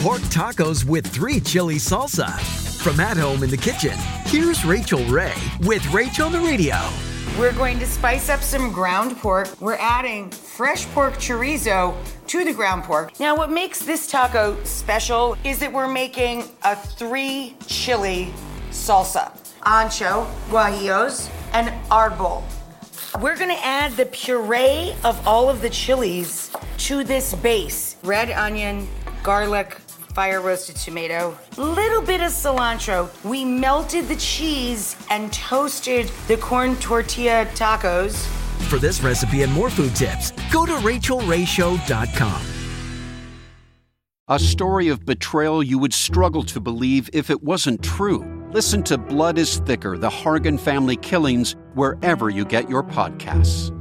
Pork tacos with three chili salsa. From at home in the kitchen, here's Rachael Ray with Rachel the Radio. We're going to spice up some ground pork. We're adding fresh pork chorizo to the ground pork. Now, what makes this taco special is that we're making a three chili salsa ancho, guajillos, and arbol. We're gonna add the puree of all of the chilies to this base red onion, garlic, fire roasted tomato, little bit of cilantro. We melted the cheese and toasted the corn tortilla tacos. For this recipe and more food tips, go to rachaelrayshow.com. A story of betrayal you would struggle to believe if it wasn't true. Listen to Blood is Thicker The Hargan Family Killings wherever you get your podcasts.